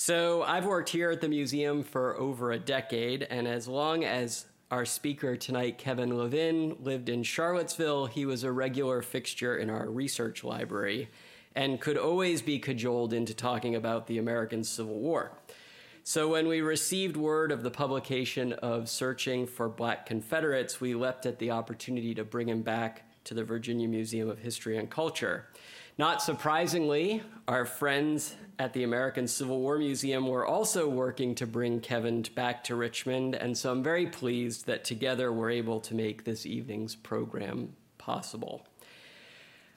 So, I've worked here at the museum for over a decade, and as long as our speaker tonight, Kevin Levin, lived in Charlottesville, he was a regular fixture in our research library and could always be cajoled into talking about the American Civil War. So, when we received word of the publication of Searching for Black Confederates, we leapt at the opportunity to bring him back to the Virginia Museum of History and Culture. Not surprisingly, our friends at the American Civil War Museum were also working to bring Kevin back to Richmond, and so I'm very pleased that together we're able to make this evening's program possible.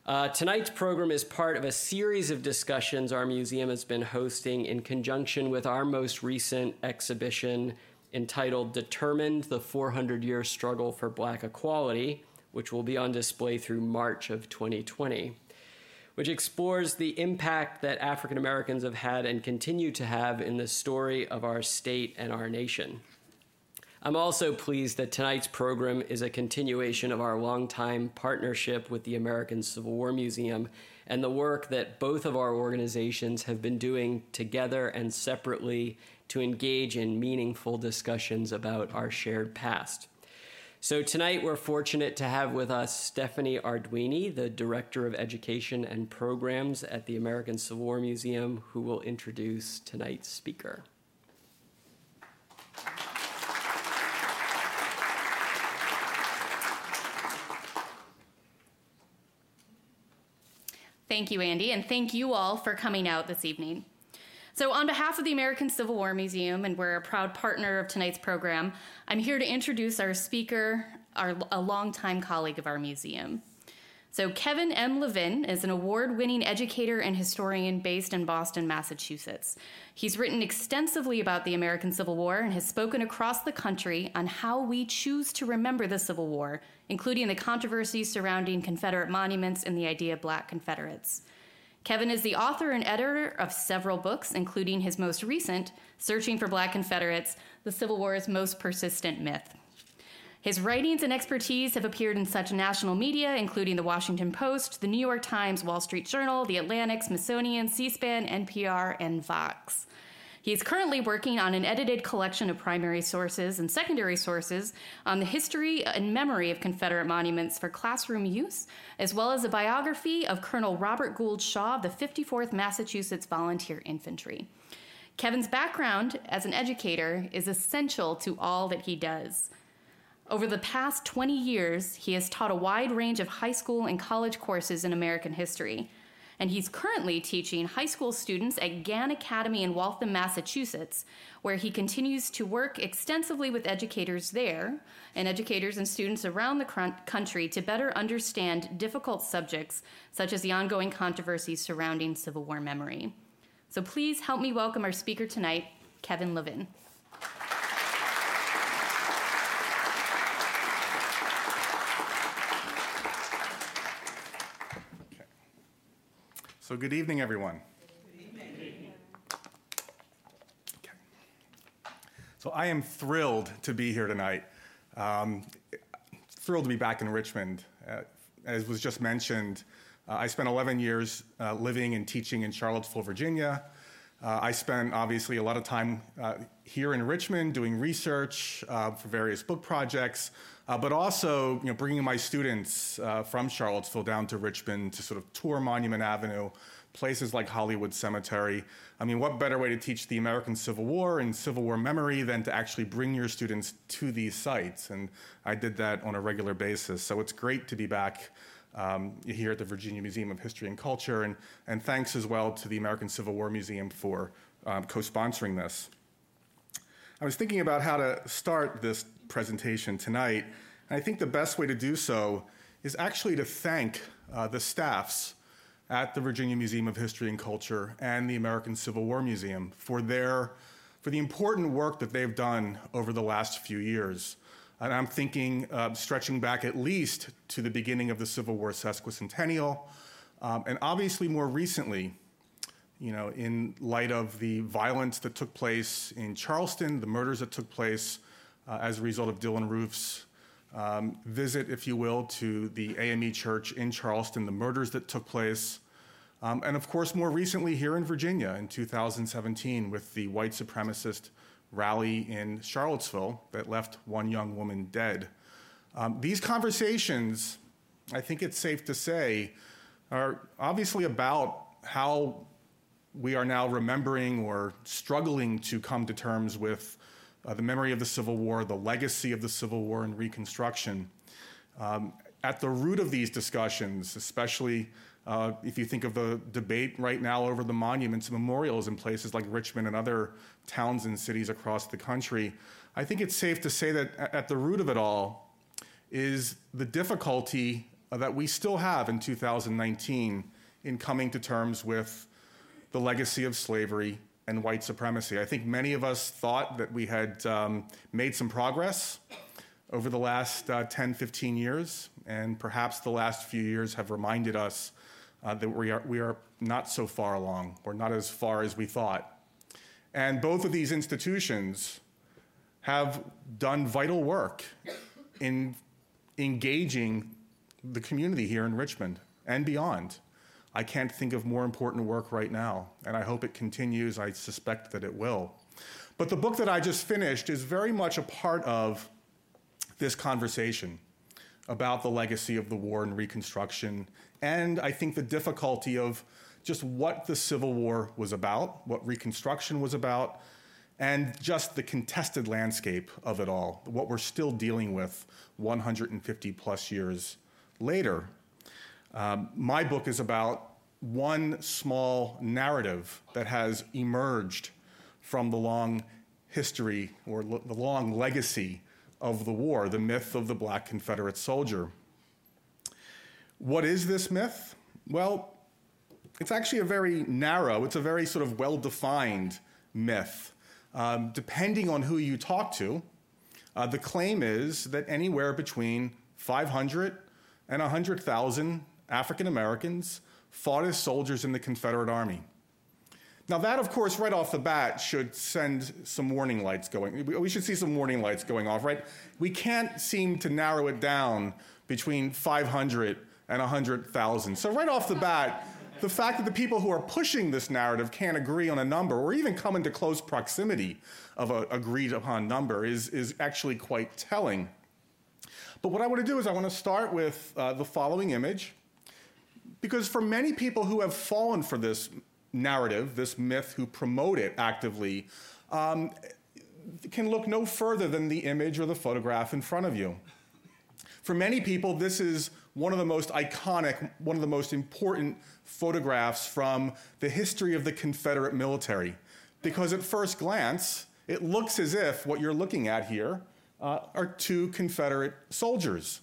Uh, tonight's program is part of a series of discussions our museum has been hosting in conjunction with our most recent exhibition entitled Determined the 400 Year Struggle for Black Equality, which will be on display through March of 2020 which explores the impact that African Americans have had and continue to have in the story of our state and our nation. I'm also pleased that tonight's program is a continuation of our longtime partnership with the American Civil War Museum and the work that both of our organizations have been doing together and separately to engage in meaningful discussions about our shared past. So tonight we're fortunate to have with us Stephanie Arduini, the Director of Education and Programs at the American Civil War Museum, who will introduce tonight's speaker. Thank you, Andy, and thank you all for coming out this evening. So, on behalf of the American Civil War Museum, and we're a proud partner of tonight's program, I'm here to introduce our speaker, our, a longtime colleague of our museum. So, Kevin M. Levin is an award winning educator and historian based in Boston, Massachusetts. He's written extensively about the American Civil War and has spoken across the country on how we choose to remember the Civil War, including the controversies surrounding Confederate monuments and the idea of black Confederates. Kevin is the author and editor of several books, including his most recent, Searching for Black Confederates The Civil War's Most Persistent Myth. His writings and expertise have appeared in such national media, including the Washington Post, the New York Times, Wall Street Journal, The Atlantic, Smithsonian, C SPAN, NPR, and Vox. He is currently working on an edited collection of primary sources and secondary sources on the history and memory of Confederate monuments for classroom use, as well as a biography of Colonel Robert Gould Shaw of the 54th Massachusetts Volunteer Infantry. Kevin's background as an educator is essential to all that he does. Over the past 20 years, he has taught a wide range of high school and college courses in American history and he's currently teaching high school students at Gann Academy in Waltham, Massachusetts, where he continues to work extensively with educators there and educators and students around the country to better understand difficult subjects such as the ongoing controversies surrounding Civil War memory. So please help me welcome our speaker tonight, Kevin Levin. So, good evening, everyone. So, I am thrilled to be here tonight. Um, thrilled to be back in Richmond. Uh, as was just mentioned, uh, I spent 11 years uh, living and teaching in Charlottesville, Virginia. Uh, I spent obviously a lot of time uh, here in Richmond doing research uh, for various book projects, but also you know, bringing my students from Charlottesville down to Richmond to sort of tour Monument Avenue, places like Hollywood Cemetery. I mean, what better way to teach the American Civil War and Civil War memory than to actually bring your students to these sites? And I did that on a regular basis. So it's great to be back um, here at the Virginia Museum of History and Culture. And, and thanks as well to the American Civil War Museum for um, co sponsoring this. I was thinking about how to start this presentation tonight, and I think the best way to do so is actually to thank uh, the staffs at the Virginia Museum of History and Culture and the American Civil War Museum for their for the important work that they've done over the last few years. And I'm thinking uh, stretching back at least to the beginning of the Civil War sesquicentennial, um, and obviously more recently, you know, in light of the violence that took place in Charleston, the murders that took place uh, as a result of Dylann Roof's um, visit, if you will, to the AME church in Charleston, the murders that took place, Um, and of course, more recently here in Virginia in 2017 with the white supremacist rally in Charlottesville that left one young woman dead. Um, these conversations, I think it's safe to say, are obviously about how we are now remembering or struggling to come to terms with uh, the memory of the Civil War, the legacy of the Civil War and Reconstruction. Um, at the root of these discussions, especially uh, if you think of the debate right now over the monuments and memorials in places like Richmond and other towns and cities across the country, I think it's safe to say that at the root of it all is the difficulty that we still have in 2019 in coming to terms with the legacy of slavery and white supremacy. I think many of us thought that we had um, made some progress over the last uh, 10, 15 years, and perhaps the last few years have reminded us uh, that we are, we are not so far along, or not as far as we thought. And both of these institutions have done vital work in engaging the community here in Richmond and beyond. I can't think of more important work right now, and I hope it continues. I suspect that it will. But the book that I just finished is very much a part of this conversation about the legacy of the war and Reconstruction, and I think the difficulty of just what the Civil War was about, what Reconstruction was about, and just the contested landscape of it all, what we're still dealing with 150 plus years later. Um, my book is about one small narrative that has emerged from the long history or the long legacy of the war, the myth of the black Confederate soldier. What is this myth? Well, it's actually a very narrow, it's a very sort of well defined myth. Um, depending on who you talk to, uh, the claim is that anywhere between 500 and 100,000 African Americans fought as soldiers in the Confederate Army. Now, that, of course, right off the bat should send some warning lights going. We should see some warning lights going off, right? We can't seem to narrow it down between 500 and 100,000. So, right off the bat, the fact that the people who are pushing this narrative can't agree on a number or even come into close proximity of an agreed upon number is, is actually quite telling. But what I want to do is I want to start with uh, the following image, because for many people who have fallen for this narrative, this myth, who promote it actively, um, can look no further than the image or the photograph in front of you. For many people, this is one of the most iconic, one of the most important photographs from the history of the Confederate military, because at first glance, it looks as if what you're looking at here uh, are two Confederate soldiers.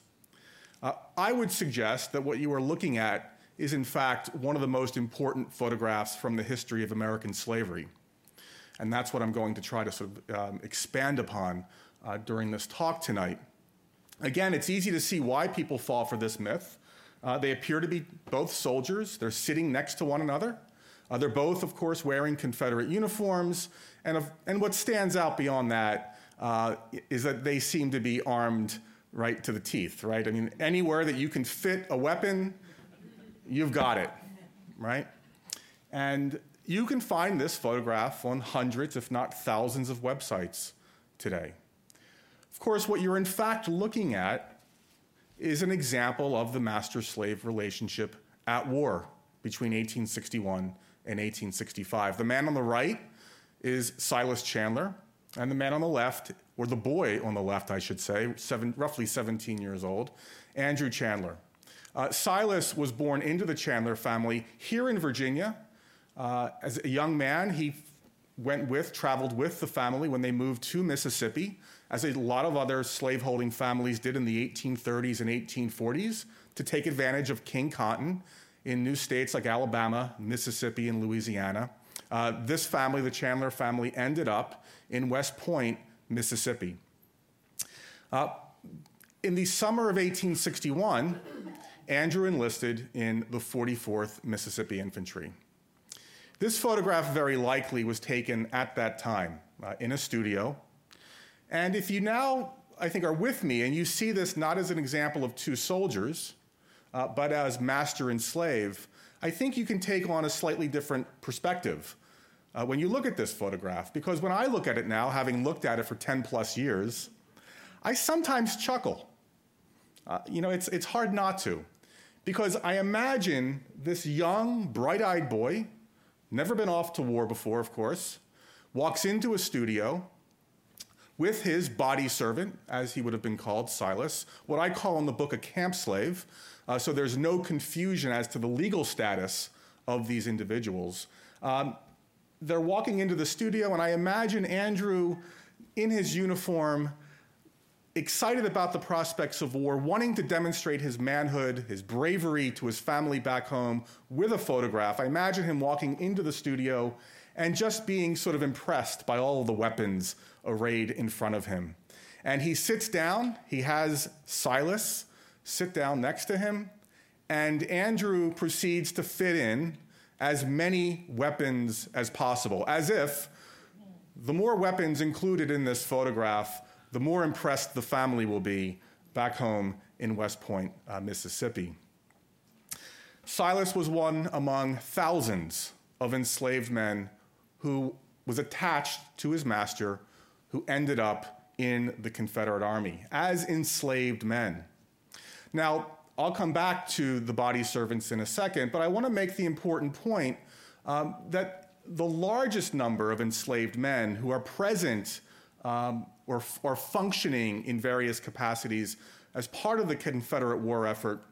Uh, I would suggest that what you are looking at is, in fact, one of the most important photographs from the history of American slavery. And that's what I'm going to try to sort of um, expand upon uh, during this talk tonight. Again, it's easy to see why people fall for this myth. Uh, they appear to be both soldiers, they're sitting next to one another. Uh, they're both, of course, wearing Confederate uniforms. And, of, and what stands out beyond that uh, is that they seem to be armed right to the teeth, right? I mean, anywhere that you can fit a weapon, you've got it, right? And you can find this photograph on hundreds, if not thousands, of websites today. Of course, what you're in fact looking at is an example of the master slave relationship at war between 1861 and 1865. The man on the right is Silas Chandler, and the man on the left, or the boy on the left, I should say, seven, roughly 17 years old, Andrew Chandler. Uh, Silas was born into the Chandler family here in Virginia. Uh, as a young man, he went with, traveled with the family when they moved to Mississippi, as a lot of other slaveholding families did in the 1830s and 1840s, to take advantage of King Cotton in new states like Alabama, Mississippi, and Louisiana. Uh, this family, the Chandler family, ended up in West Point, Mississippi. Uh, in the summer of 1861, Andrew enlisted in the 44th Mississippi Infantry. This photograph very likely was taken at that time uh, in a studio. And if you now, I think, are with me and you see this not as an example of two soldiers, uh, but as master and slave, I think you can take on a slightly different perspective uh, when you look at this photograph. Because when I look at it now, having looked at it for 10 plus years, I sometimes chuckle. Uh, you know, it's, it's hard not to. Because I imagine this young, bright eyed boy, never been off to war before, of course, walks into a studio with his body servant, as he would have been called, Silas, what I call in the book a camp slave, uh, so there's no confusion as to the legal status of these individuals. Um, they're walking into the studio, and I imagine Andrew in his uniform, excited about the prospects of war, wanting to demonstrate his manhood, his bravery to his family back home with a photograph. I imagine him walking into the studio and just being sort of impressed by all the weapons arrayed in front of him. And he sits down, he has Silas sit down next to him, and Andrew proceeds to fit in as many weapons as possible, as if the more weapons included in this photograph, the more impressed the family will be back home in West Point, uh, Mississippi. Silas was one among thousands of enslaved men who was attached to his master, who ended up in the Confederate Army as enslaved men. Now, I'll come back to the body servants in a second, but I want to make the important point um, that the largest number of enslaved men who are present um, or, or functioning in various capacities as part of the Confederate war effort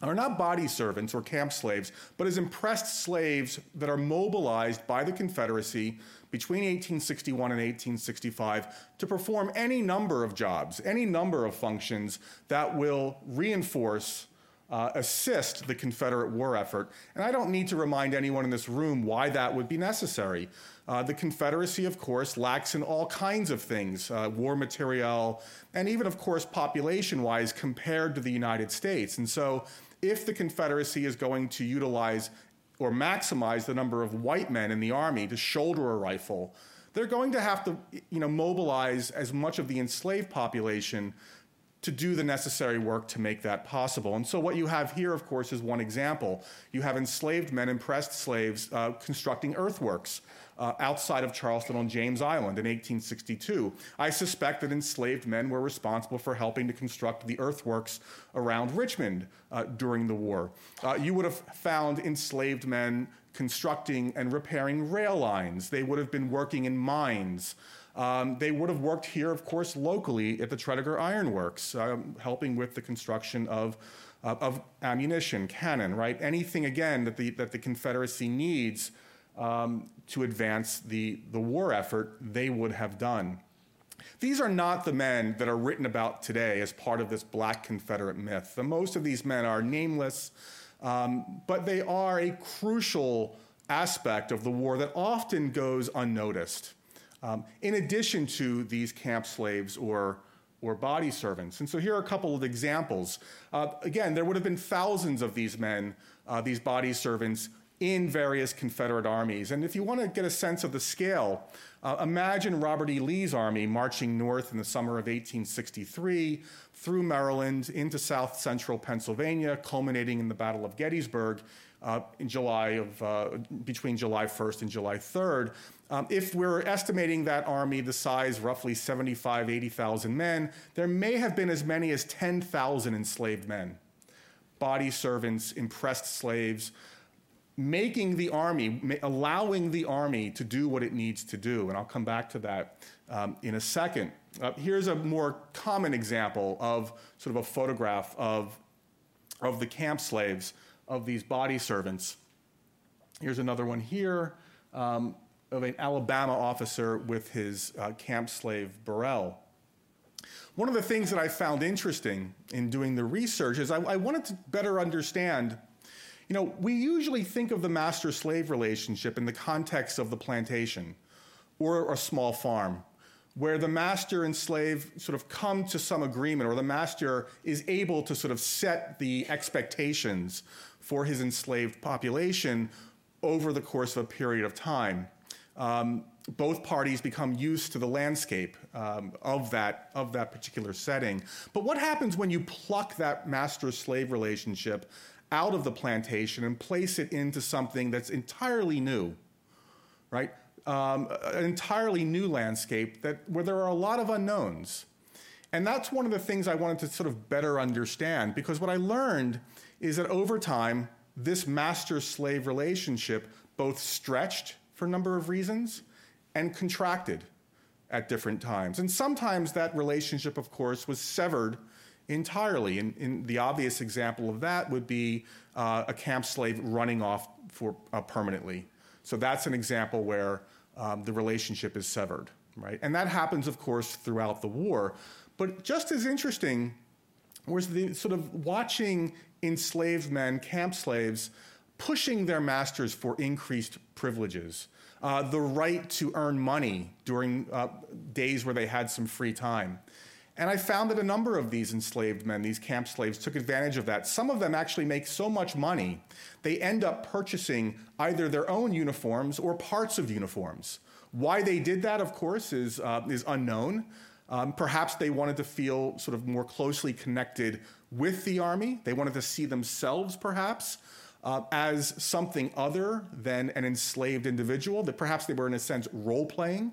are not body servants or camp slaves, but as impressed slaves that are mobilized by the Confederacy between 1861 and 1865 to perform any number of jobs, any number of functions that will reinforce, uh, assist the Confederate war effort. And I don't need to remind anyone in this room why that would be necessary. Uh, the Confederacy, of course, lacks in all kinds of things uh, war material, and even, of course, population wise compared to the United States. And so, if the Confederacy is going to utilize or maximize the number of white men in the army to shoulder a rifle, they're going to have to you know, mobilize as much of the enslaved population to do the necessary work to make that possible. And so, what you have here, of course, is one example. You have enslaved men, impressed slaves, uh, constructing earthworks uh, outside of Charleston on James Island in 1862. I suspect that enslaved men were responsible for helping to construct the earthworks around Richmond uh, during the war. Uh, you would have found enslaved men constructing and repairing rail lines, they would have been working in mines. Um, they would have worked here, of course, locally at the Tredegar Iron Works, um, helping with the construction of, uh, of ammunition, cannon, right? Anything, again, that the, that the Confederacy needs um, to advance the, the war effort, they would have done. These are not the men that are written about today as part of this black Confederate myth. The most of these men are nameless, um, but they are a crucial aspect of the war that often goes unnoticed, um, in addition to these camp slaves or, or body servants. And so here are a couple of examples. Uh, again, there would have been thousands of these men, uh, these body servants, in various Confederate armies. And if you want to get a sense of the scale, uh, imagine Robert E. Lee's army marching north in the summer of 1863 through Maryland into south central Pennsylvania, culminating in the Battle of Gettysburg uh, in July of uh, between July 1st and July 3rd. Um, if we're estimating that army the size roughly 75, 80,000 men, there may have been as many as 10,000 enslaved men, body servants, impressed slaves making the army, allowing the army to do what it needs to do. And I'll come back to that um, in a second. Uh, here's a more common example of sort of a photograph of, of the camp slaves, of these body servants. Here's another one here um, of an Alabama officer with his uh, camp slave Burrell. One of the things that I found interesting in doing the research is I, I wanted to better understand you know, we usually think of the master slave relationship in the context of the plantation or a small farm, where the master and slave sort of come to some agreement, or the master is able to sort of set the expectations for his enslaved population over the course of a period of time. Um, both parties become used to the landscape um, of, that, of that particular setting. But what happens when you pluck that master slave relationship out of the plantation and place it into something that's entirely new, right? Um, an entirely new landscape that where there are a lot of unknowns. And that's one of the things I wanted to sort of better understand because what I learned is that over time, this master slave relationship both stretched for a number of reasons and contracted at different times. And sometimes that relationship, of course, was severed entirely. And, and the obvious example of that would be uh, a camp slave running off for uh, permanently. So that's an example where um, the relationship is severed, right? And that happens, of course, throughout the war. But just as interesting was the sort of watching enslaved men, camp slaves, pushing their masters for increased privileges. Uh, the right to earn money during uh, days where they had some free time. And I found that a number of these enslaved men, these camp slaves, took advantage of that. Some of them actually make so much money, they end up purchasing either their own uniforms or parts of uniforms. Why they did that, of course, is, uh, is unknown. Um, perhaps they wanted to feel sort of more closely connected with the army. They wanted to see themselves, perhaps, uh, as something other than an enslaved individual, that perhaps they were, in a sense, role playing.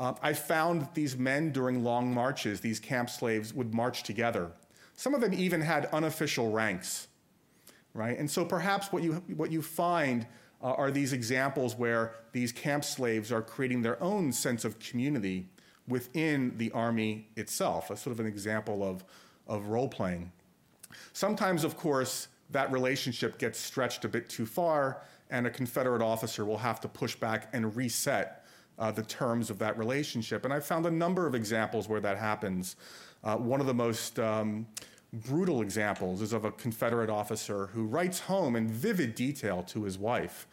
Uh, I found that these men during long marches, these camp slaves would march together. Some of them even had unofficial ranks, right? And so perhaps what you, what you find uh, are these examples where these camp slaves are creating their own sense of community within the army itself, a sort of an example of, of role playing. Sometimes, of course, that relationship gets stretched a bit too far, and a Confederate officer will have to push back and reset uh, the terms of that relationship. And I found a number of examples where that happens. Uh, one of the most um, brutal examples is of a Confederate officer who writes home in vivid detail to his wife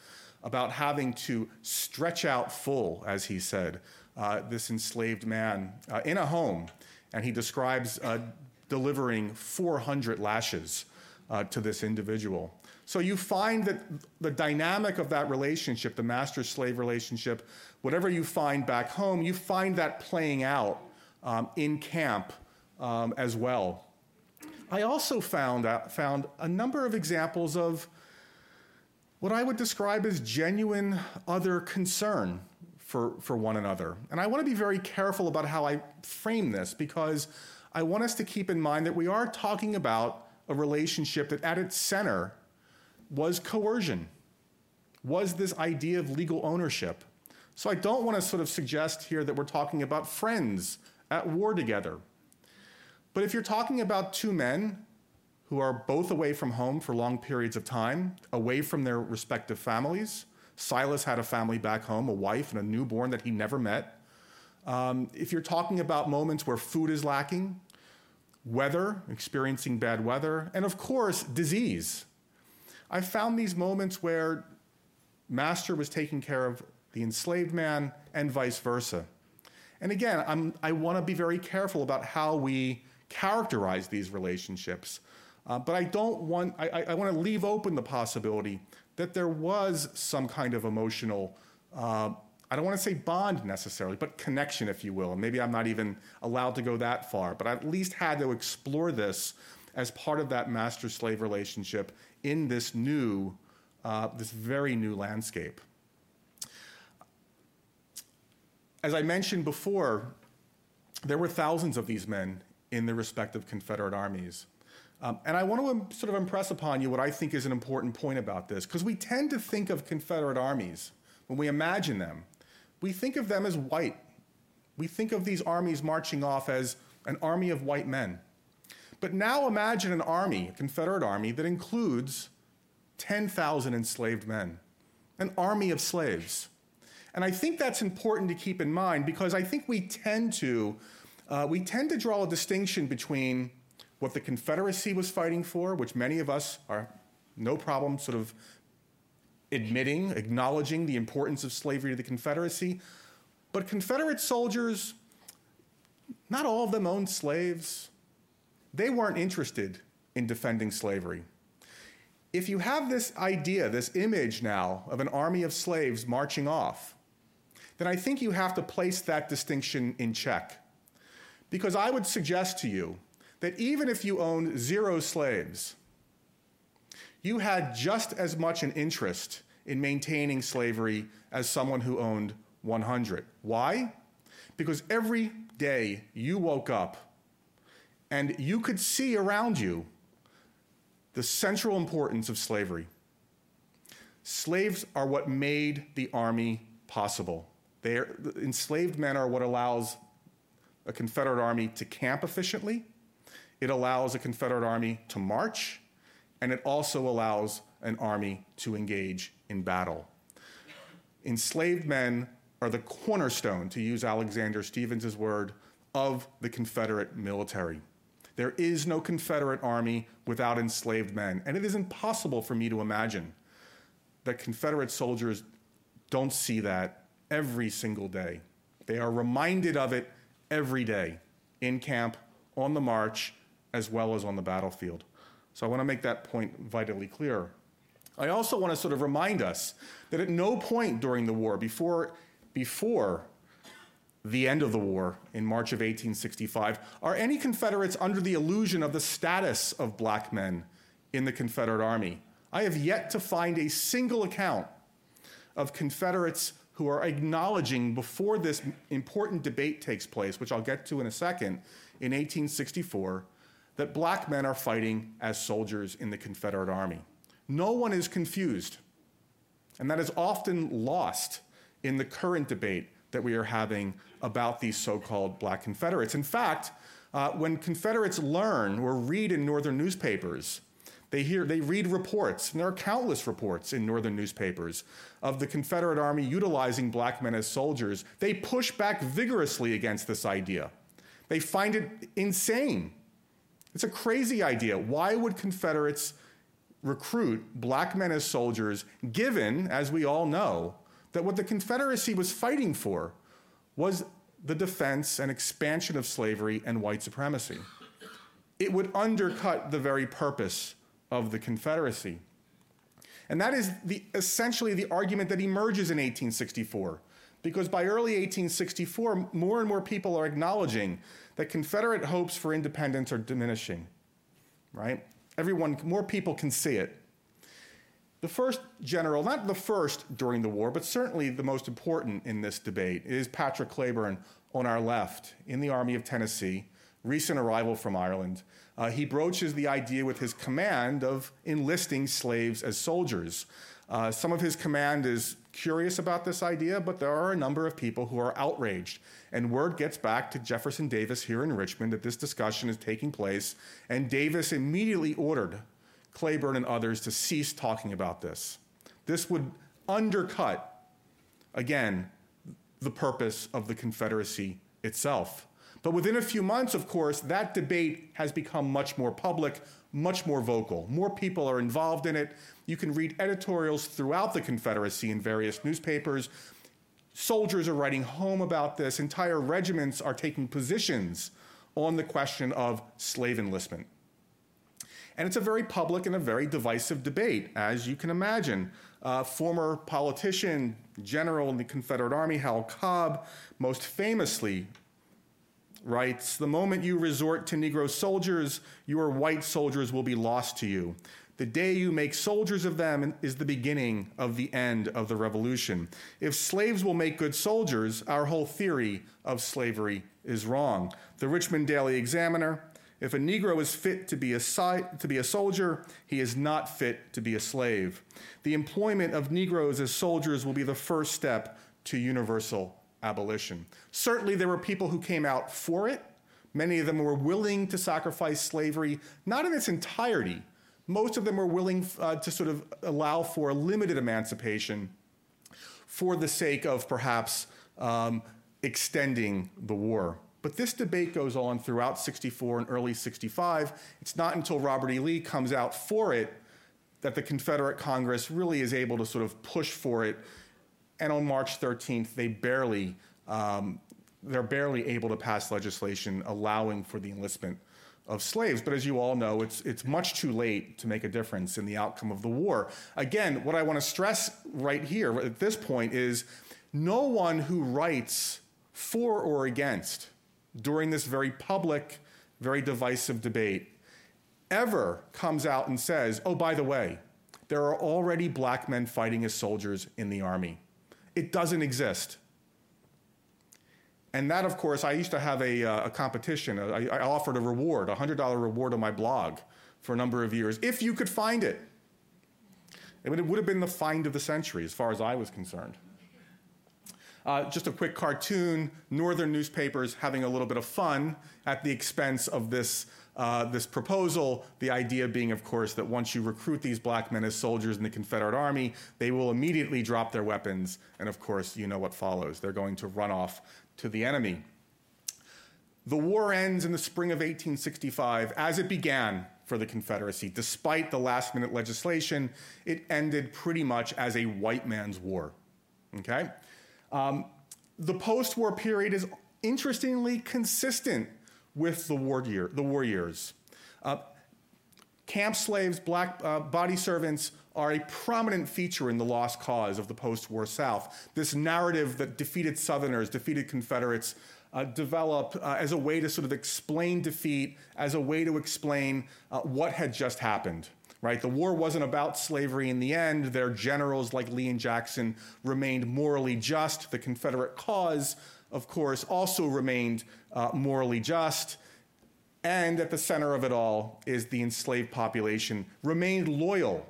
about having to stretch out full, as he said, uh, this enslaved man uh, in a home. And he describes uh, delivering 400 lashes uh, to this individual. So you find that the dynamic of that relationship, the master slave relationship, whatever you find back home, you find that playing out um, in camp um, as well. I also found, out, found a number of examples of what I would describe as genuine other concern for, for one another. And I want to be very careful about how I frame this because I want us to keep in mind that we are talking about a relationship that at its center was coercion, was this idea of legal ownership. So I don't want to sort of suggest here that we're talking about friends at war together. But if you're talking about two men who are both away from home for long periods of time, away from their respective families, Silas had a family back home, a wife and a newborn that he never met. Um, if you're talking about moments where food is lacking, weather, experiencing bad weather, and of course, disease. I found these moments where master was taking care of the enslaved man and vice versa. And again, I'm, i want to be very careful about how we characterize these relationships. Uh, but I don't want, I, I want to leave open the possibility that there was some kind of emotional uh, I don't want to say bond necessarily, but connection, if you will. And maybe I'm not even allowed to go that far, but I at least had to explore this as part of that master slave relationship in this new, uh, this very new landscape. As I mentioned before, there were thousands of these men in the respective Confederate armies. Um, and I want to sort of impress upon you what I think is an important point about this, because we tend to think of Confederate armies when we imagine them we think of them as white. We think of these armies marching off as an army of white men. But now imagine an army, a Confederate army, that includes 10,000 enslaved men, an army of slaves. And I think that's important to keep in mind because I think we tend to, uh, we tend to draw a distinction between what the Confederacy was fighting for, which many of us are no problem sort of admitting, acknowledging the importance of slavery to the Confederacy. But Confederate soldiers, not all of them owned slaves. They weren't interested in defending slavery. If you have this idea, this image now of an army of slaves marching off, then I think you have to place that distinction in check. Because I would suggest to you that even if you owned zero slaves, you had just as much an interest in maintaining slavery as someone who owned 100. Why? Because every day you woke up and you could see around you the central importance of slavery. Slaves are what made the army possible. They are, enslaved men are what allows a Confederate army to camp efficiently, it allows a Confederate army to march, and it also allows an army to engage in battle. Enslaved men are the cornerstone, to use Alexander Stephens' word, of the Confederate military. There is no Confederate army without enslaved men, and it is impossible for me to imagine that Confederate soldiers don't see that every single day. They are reminded of it every day in camp, on the march, as well as on the battlefield. So I want to make that point vitally clear. I also want to sort of remind us that at no point during the war, before, before the end of the war in March of 1865, are any Confederates under the illusion of the status of black men in the Confederate Army. I have yet to find a single account of Confederates who are acknowledging before this important debate takes place, which I'll get to in a second, in 1864, that black men are fighting as soldiers in the Confederate Army. No one is confused. And that is often lost in the current debate that we are having about these so called black Confederates. In fact, uh, when Confederates learn or read in Northern newspapers, they, hear, they read reports, and there are countless reports in Northern newspapers of the Confederate Army utilizing black men as soldiers. They push back vigorously against this idea. They find it insane. It's a crazy idea. Why would Confederates recruit black men as soldiers, given, as we all know, that what the Confederacy was fighting for was the defense and expansion of slavery and white supremacy. It would undercut the very purpose of the Confederacy. And that is the, essentially the argument that emerges in 1864. Because by early 1864, more and more people are acknowledging that Confederate hopes for independence are diminishing, right? Everyone, more people can see it. The first general, not the first during the war, but certainly the most important in this debate, is Patrick Cleburne on our left in the Army of Tennessee, recent arrival from Ireland. Uh, he broaches the idea with his command of enlisting slaves as soldiers. Uh, some of his command is curious about this idea, but there are a number of people who are outraged. And word gets back to Jefferson Davis here in Richmond that this discussion is taking place, and Davis immediately ordered Cleburne and others to cease talking about this. This would undercut, again, the purpose of the Confederacy itself. But within a few months, of course, that debate has become much more public, much more vocal. More people are involved in it. You can read editorials throughout the Confederacy in various newspapers. Soldiers are writing home about this. Entire regiments are taking positions on the question of slave enlistment. And it's a very public and a very divisive debate, as you can imagine. Uh, former politician, general in the Confederate Army, Howell Cobb, most famously writes The moment you resort to Negro soldiers, your white soldiers will be lost to you. The day you make soldiers of them is the beginning of the end of the revolution. If slaves will make good soldiers, our whole theory of slavery is wrong. The Richmond Daily Examiner if a Negro is fit to be a, to be a soldier, he is not fit to be a slave. The employment of Negroes as soldiers will be the first step to universal abolition. Certainly, there were people who came out for it. Many of them were willing to sacrifice slavery, not in its entirety. Most of them were willing uh, to sort of allow for limited emancipation for the sake of perhaps um, extending the war. But this debate goes on throughout 64 and early 65. It's not until Robert E. Lee comes out for it that the Confederate Congress really is able to sort of push for it and on March 13th, they barely, um, they're barely able to pass legislation allowing for the enlistment of slaves. But as you all know, it's, it's much too late to make a difference in the outcome of the war. Again, what I want to stress right here at this point is no one who writes for or against during this very public, very divisive debate ever comes out and says, oh, by the way, there are already black men fighting as soldiers in the Army. It doesn't exist. And that, of course, I used to have a, uh, a competition. I, I offered a reward, a $100 reward on my blog for a number of years, if you could find it. It would, it would have been the find of the century, as far as I was concerned. Uh, just a quick cartoon northern newspapers having a little bit of fun at the expense of this, uh, this proposal. The idea being, of course, that once you recruit these black men as soldiers in the Confederate Army, they will immediately drop their weapons. And of course, you know what follows. They're going to run off to the enemy. The war ends in the spring of 1865 as it began for the Confederacy. Despite the last minute legislation, it ended pretty much as a white man's war. Okay? Um, the post war period is interestingly consistent with the war, year, the war years. Uh, camp slaves, black uh, body servants are a prominent feature in the lost cause of the post war South. This narrative that defeated Southerners, defeated Confederates, uh, developed uh, as a way to sort of explain defeat, as a way to explain uh, what had just happened right? The war wasn't about slavery in the end. Their generals, like Lee and Jackson, remained morally just. The Confederate cause, of course, also remained uh, morally just. And at the center of it all is the enslaved population remained loyal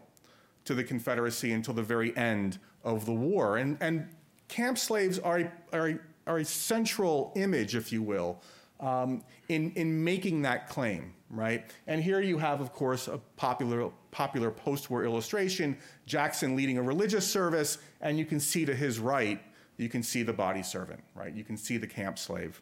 to the Confederacy until the very end of the war. And, and camp slaves are a, are, a, are a central image, if you will, um, in, in making that claim, right? And here you have, of course, a popular, popular post war illustration Jackson leading a religious service, and you can see to his right, you can see the body servant, right? You can see the camp slave.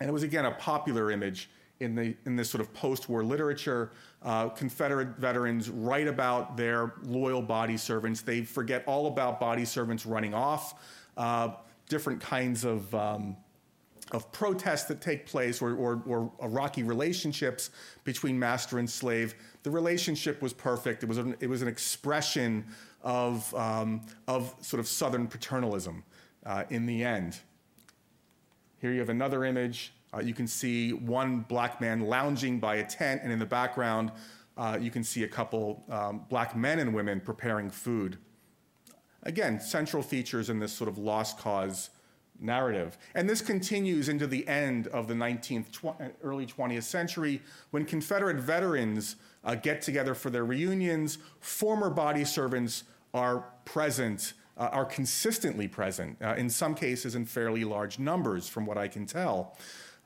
And it was, again, a popular image in, the, in this sort of post war literature. Uh, Confederate veterans write about their loyal body servants. They forget all about body servants running off, uh, different kinds of. Um, of protests that take place or, or, or, rocky relationships between master and slave. The relationship was perfect. It was an, it was an expression of, um, of sort of Southern paternalism uh, in the end. Here you have another image. Uh, you can see one black man lounging by a tent, and in the background, uh, you can see a couple um, black men and women preparing food. Again, central features in this sort of lost cause narrative. And this continues into the end of the 19th, tw- early 20th century when Confederate veterans uh, get together for their reunions. Former body servants are present, uh, are consistently present, uh, in some cases in fairly large numbers, from what I can tell.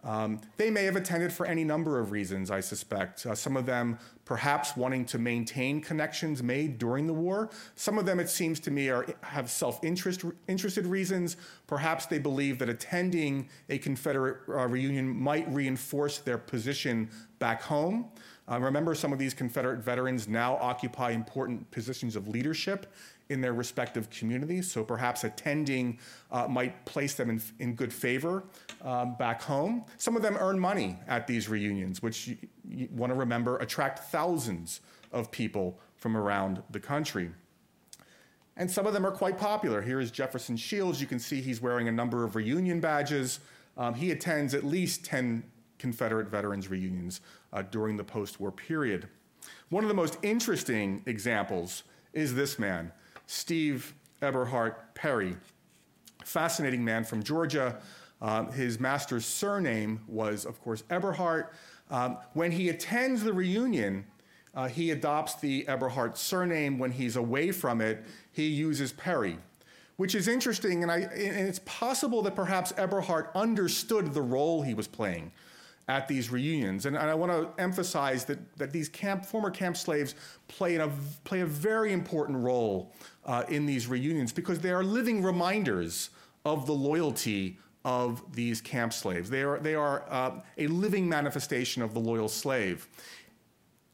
Um, they may have attended for any number of reasons, I suspect. Uh, some of them perhaps wanting to maintain connections made during the war. Some of them, it seems to me, are, have self interest interested reasons. Perhaps they believe that attending a Confederate uh, reunion might reinforce their position back home. Uh, remember, some of these Confederate veterans now occupy important positions of leadership in their respective communities. So perhaps attending uh, might place them in, in good favor um, back home. Some of them earn money at these reunions, which you, you want to remember attract thousands of people from around the country. And some of them are quite popular. Here is Jefferson Shields. You can see he's wearing a number of reunion badges. Um, he attends at least 10 Confederate veterans reunions uh, during the post war period. One of the most interesting examples is this man. Steve Eberhart Perry. Fascinating man from Georgia. Um, his master's surname was, of course, Eberhart. Um, when he attends the reunion, uh, he adopts the Eberhart surname. When he's away from it, he uses Perry, which is interesting. And, I, and it's possible that perhaps Eberhart understood the role he was playing at these reunions. And, and I want to emphasize that, that these camp, former camp slaves play, a, play a very important role uh, in these reunions because they are living reminders of the loyalty of these camp slaves. They are, they are uh, a living manifestation of the loyal slave.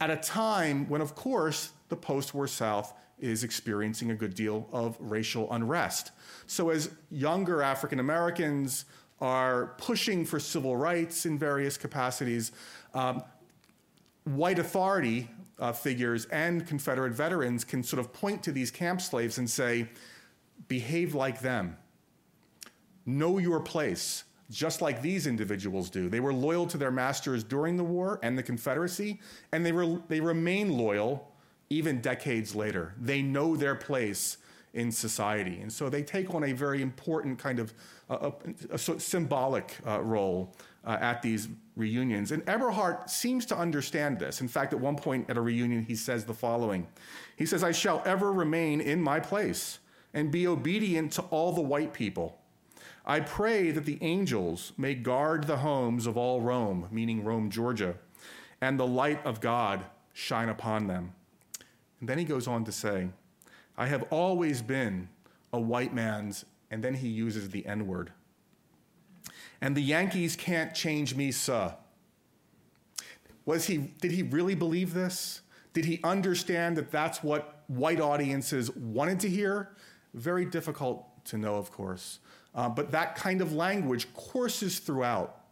At a time when, of course, the post war South is experiencing a good deal of racial unrest. So, as younger African Americans are pushing for civil rights in various capacities, um, white authority uh, figures and Confederate veterans can sort of point to these camp slaves and say, behave like them. Know your place, just like these individuals do. They were loyal to their masters during the war and the Confederacy, and they, re- they remain loyal even decades later. They know their place in society. And so they take on a very important kind of uh, a, a symbolic uh, role uh, at these reunions. And Eberhart seems to understand this. In fact, at one point at a reunion, he says the following He says, I shall ever remain in my place and be obedient to all the white people. I pray that the angels may guard the homes of all Rome, meaning Rome, Georgia, and the light of God shine upon them. And then he goes on to say, I have always been a white man's, and then he uses the N word. And the Yankees can't change me, sir. Was he, did he really believe this? Did he understand that that's what white audiences wanted to hear? Very difficult to know, of course. Uh, but that kind of language courses throughout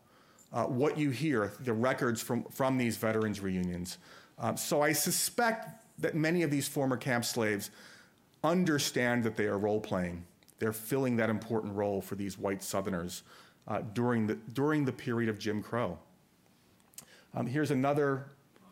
uh, what you hear, the records from, from these veterans' reunions. Um, so I suspect that many of these former camp slaves understand that they are role playing. They're filling that important role for these white Southerners uh, during, the, during the period of Jim Crow. Um, here's another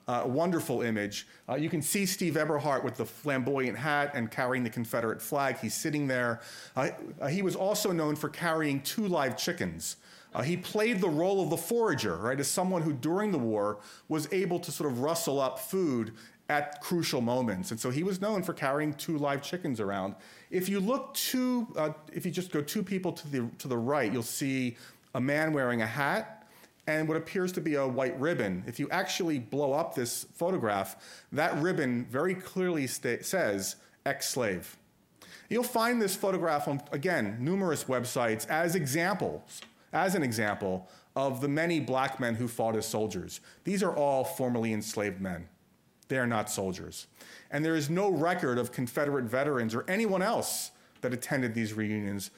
uh, wonderful image. Uh, you can see Steve Eberhart with the flamboyant hat and carrying the Confederate flag. He's sitting there. Uh, uh he was also known for carrying two live chickens. Uh, he played the role of the forager, right, as someone who during the war was able to sort of rustle up food at crucial moments. And so he was known for carrying two live chickens around. If you look two, uh, if you just go two people to the, to the right, you'll see a man wearing a hat and what appears to be a white ribbon. If you actually blow up this photograph, that ribbon very clearly sta- says ex slave. You'll find this photograph on, again, numerous websites as examples, as an example of the many black men who fought as soldiers. These are all formerly enslaved men. They are not soldiers. And there is no record of Confederate veterans or anyone else that attended these reunions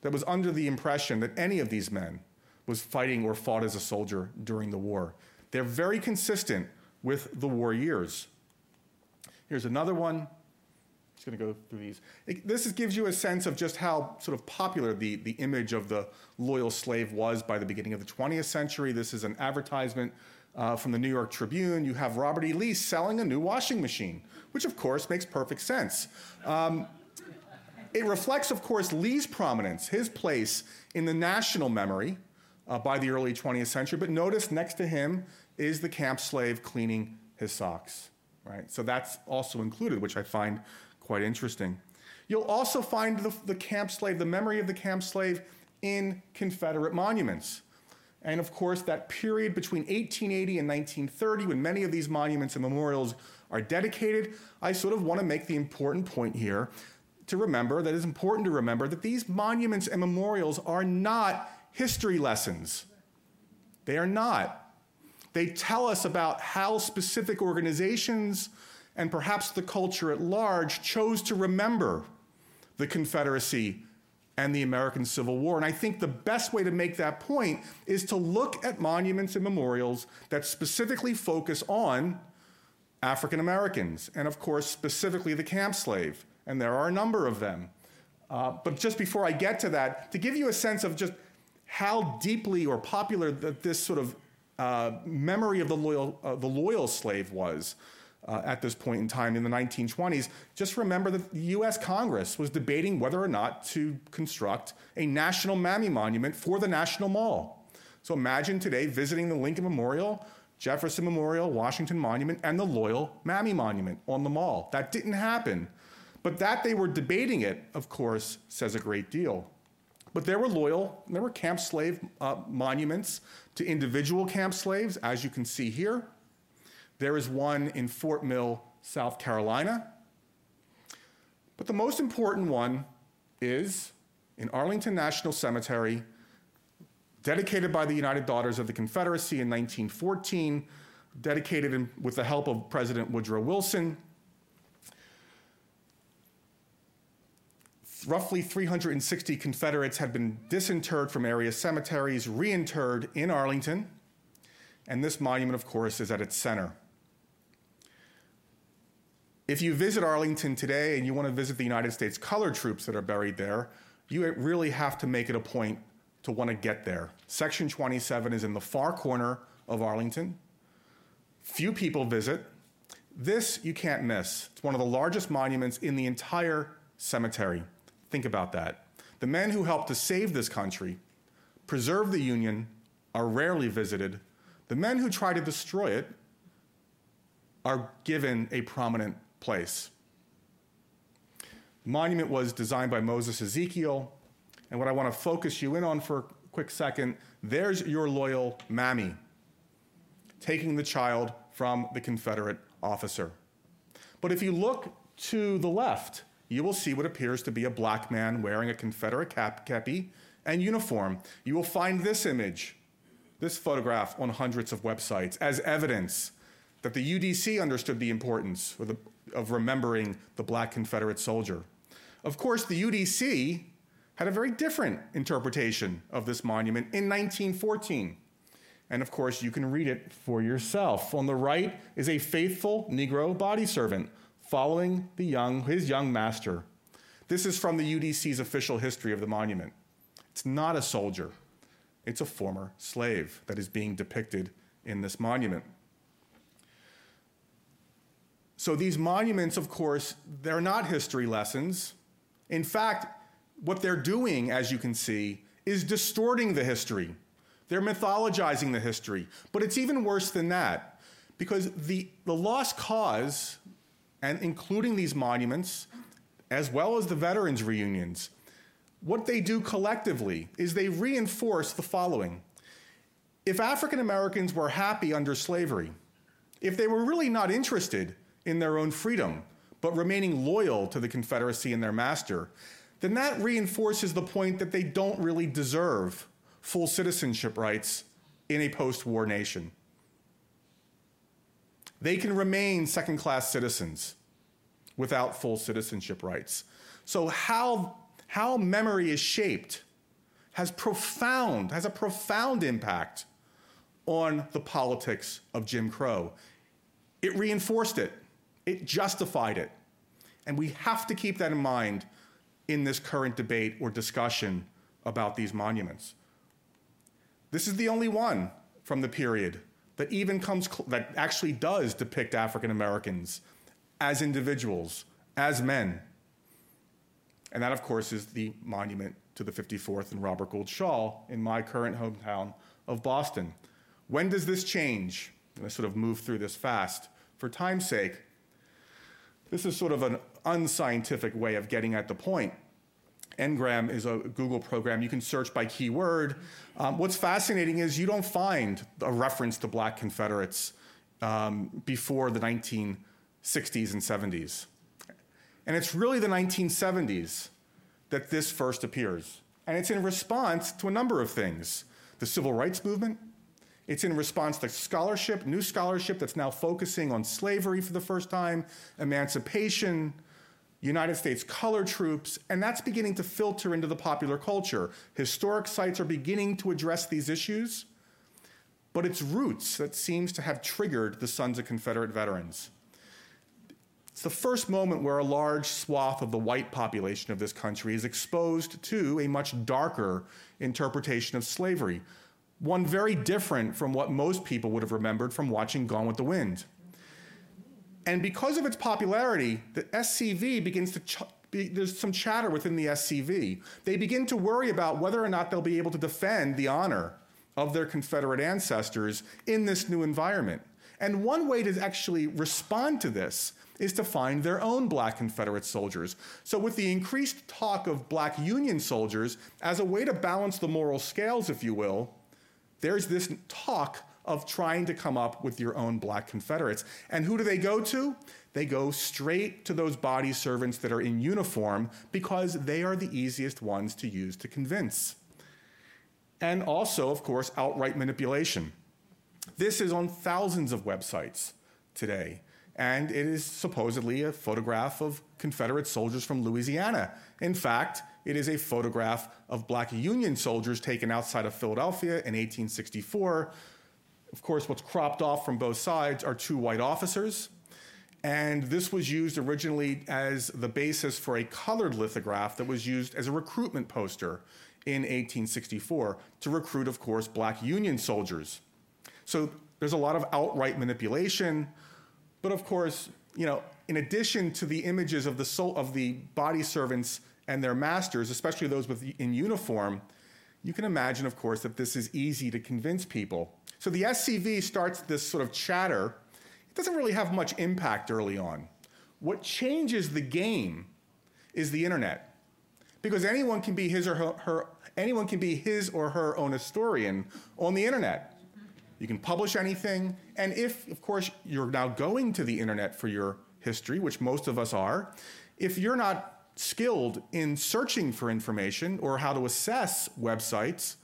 that was under the impression that any of these men was fighting or fought as a soldier during the war. They're very consistent with the war years. Here's another one. Just going to go through these. It, this is, gives you a sense of just how sort of popular the, the image of the loyal slave was by the beginning of the 20th century. This is an advertisement uh, from the New York Tribune. You have Robert E. Lee selling a new washing machine, which of course makes perfect sense. Um, it reflects, of course, Lee's prominence, his place in the national memory uh, by the early 20th century. But notice next to him is the camp slave cleaning his socks, right? So that's also included, which I find quite interesting. You'll also find the, the camp slave, the memory of the camp slave in Confederate monuments. And of course, that period between 1880 and 1930, when many of these monuments and memorials are dedicated, I sort of want to make the important point here to remember that it's important to remember that these monuments and memorials are not history lessons. They are not. They tell us about how specific organizations and perhaps the culture at large chose to remember the Confederacy and the American Civil War. And I think the best way to make that point is to look at monuments and memorials that specifically focus on African Americans, and of course, specifically the camp slave and there are a number of them. Uh, but just before I get to that, to give you a sense of just how deeply or popular that this sort of uh, memory of the loyal, uh, the loyal slave was uh, at this point in time in the 1920s, just remember that the US Congress was debating whether or not to construct a national Mammy monument for the National Mall. So imagine today visiting the Lincoln Memorial, Jefferson Memorial, Washington Monument, and the Loyal Mammy Monument on the mall. That didn't happen but that they were debating it, of course, says a great deal. But there were loyal, there were camp slave uh, monuments to individual camp slaves, as you can see here. There is one in Fort Mill, South Carolina. But the most important one is in Arlington National Cemetery, dedicated by the United Daughters of the Confederacy in 1914, dedicated in, with the help of President Woodrow Wilson roughly 360 Confederates had been disinterred from area cemeteries, reinterred in Arlington, and this monument, of course, is at its center. If you visit Arlington today and you want to visit the United States colored troops that are buried there, you really have to make it a point to want to get there. Section 27 is in the far corner of Arlington. Few people visit. This you can't miss. It's one of the largest monuments in the entire cemetery. Think about that. The men who helped to save this country, preserve the Union, are rarely visited. The men who try to destroy it are given a prominent place. The monument was designed by Moses Ezekiel, and what I want to focus you in on for a quick second there's your loyal mammy taking the child from the Confederate officer. But if you look to the left, you will see what appears to be a black man wearing a Confederate cap, kepi and uniform. You will find this image, this photograph on hundreds of websites as evidence that the UDC understood the importance of, the, of remembering the black Confederate soldier. Of course, the UDC had a very different interpretation of this monument in 1914. And of course, you can read it for yourself. On the right is a faithful Negro body servant following the young, his young master. This is from the UDC's official history of the monument. It's not a soldier, it's a former slave that is being depicted in this monument. So these monuments, of course, they're not history lessons. In fact, what they're doing, as you can see, is distorting the history. They're mythologizing the history. But it's even worse than that, because the, the lost cause, and including these monuments, as well as the veterans' reunions, what they do collectively is they reinforce the following. If African Americans were happy under slavery, if they were really not interested in their own freedom, but remaining loyal to the Confederacy and their master, then that reinforces the point that they don't really deserve full citizenship rights in a post war nation. They can remain second class citizens without full citizenship rights. So, how, how memory is shaped has profound, has a profound impact on the politics of Jim Crow. It reinforced it. It justified it. And we have to keep that in mind in this current debate or discussion about these monuments. This is the only one from the period that even comes cl- that actually does depict African Americans as individuals, as men. And that, of course, is the monument to the 54th and Robert Gould Shaw in my current hometown of Boston. When does this change? Going to sort of move through this fast. For time's sake, this is sort of an unscientific way of getting at the point. Ngram is a Google program. You can search by keyword. Um, what's fascinating is you don't find a reference to black Confederates um, before the 1960s and 70s. And it's really the 1970s that this first appears. And it's in response to a number of things the civil rights movement, it's in response to scholarship, new scholarship that's now focusing on slavery for the first time, emancipation, United States color troops, and that's beginning to filter into the popular culture. Historic sites are beginning to address these issues, but it's roots that seems to have triggered the Sons of Confederate Veterans. It's the first moment where a large swath of the white population of this country is exposed to a much darker interpretation of slavery, one very different from what most people would have remembered from watching Gone with the Wind. And because of its popularity, the SCV begins to, ch- be, there's some chatter within the SCV. They begin to worry about whether or not they'll be able to defend the honor of their Confederate ancestors in this new environment. And one way to actually respond to this is to find their own black Confederate soldiers. So, with the increased talk of black Union soldiers as a way to balance the moral scales, if you will, there's this talk of trying to come up with your own black Confederates. And who do they go to? They go straight to those body servants that are in uniform because they are the easiest ones to use to convince. And also, of course, outright manipulation. This is on thousands of websites today, and it is supposedly a photograph of Confederate soldiers from Louisiana. In fact, it is a photograph of black Union soldiers taken outside of Philadelphia in 1864. Of course, what's cropped off from both sides are two white officers. And this was used originally as the basis for a colored lithograph that was used as a recruitment poster in 1864 to recruit, of course, black Union soldiers. So there's a lot of outright manipulation. But of course, you know, in addition to the images of the soul of the body servants and their masters, especially those with, in uniform, you can imagine, of course, that this is easy to convince people. So the SCV starts this sort of chatter. It doesn't really have much impact early on. What changes the game is the internet, because anyone can be his or her, her anyone can be his or her own historian on the internet. You can publish anything, and if, of course, you're now going to the internet for your history, which most of us are, if you're not skilled in searching for information or how to assess websites,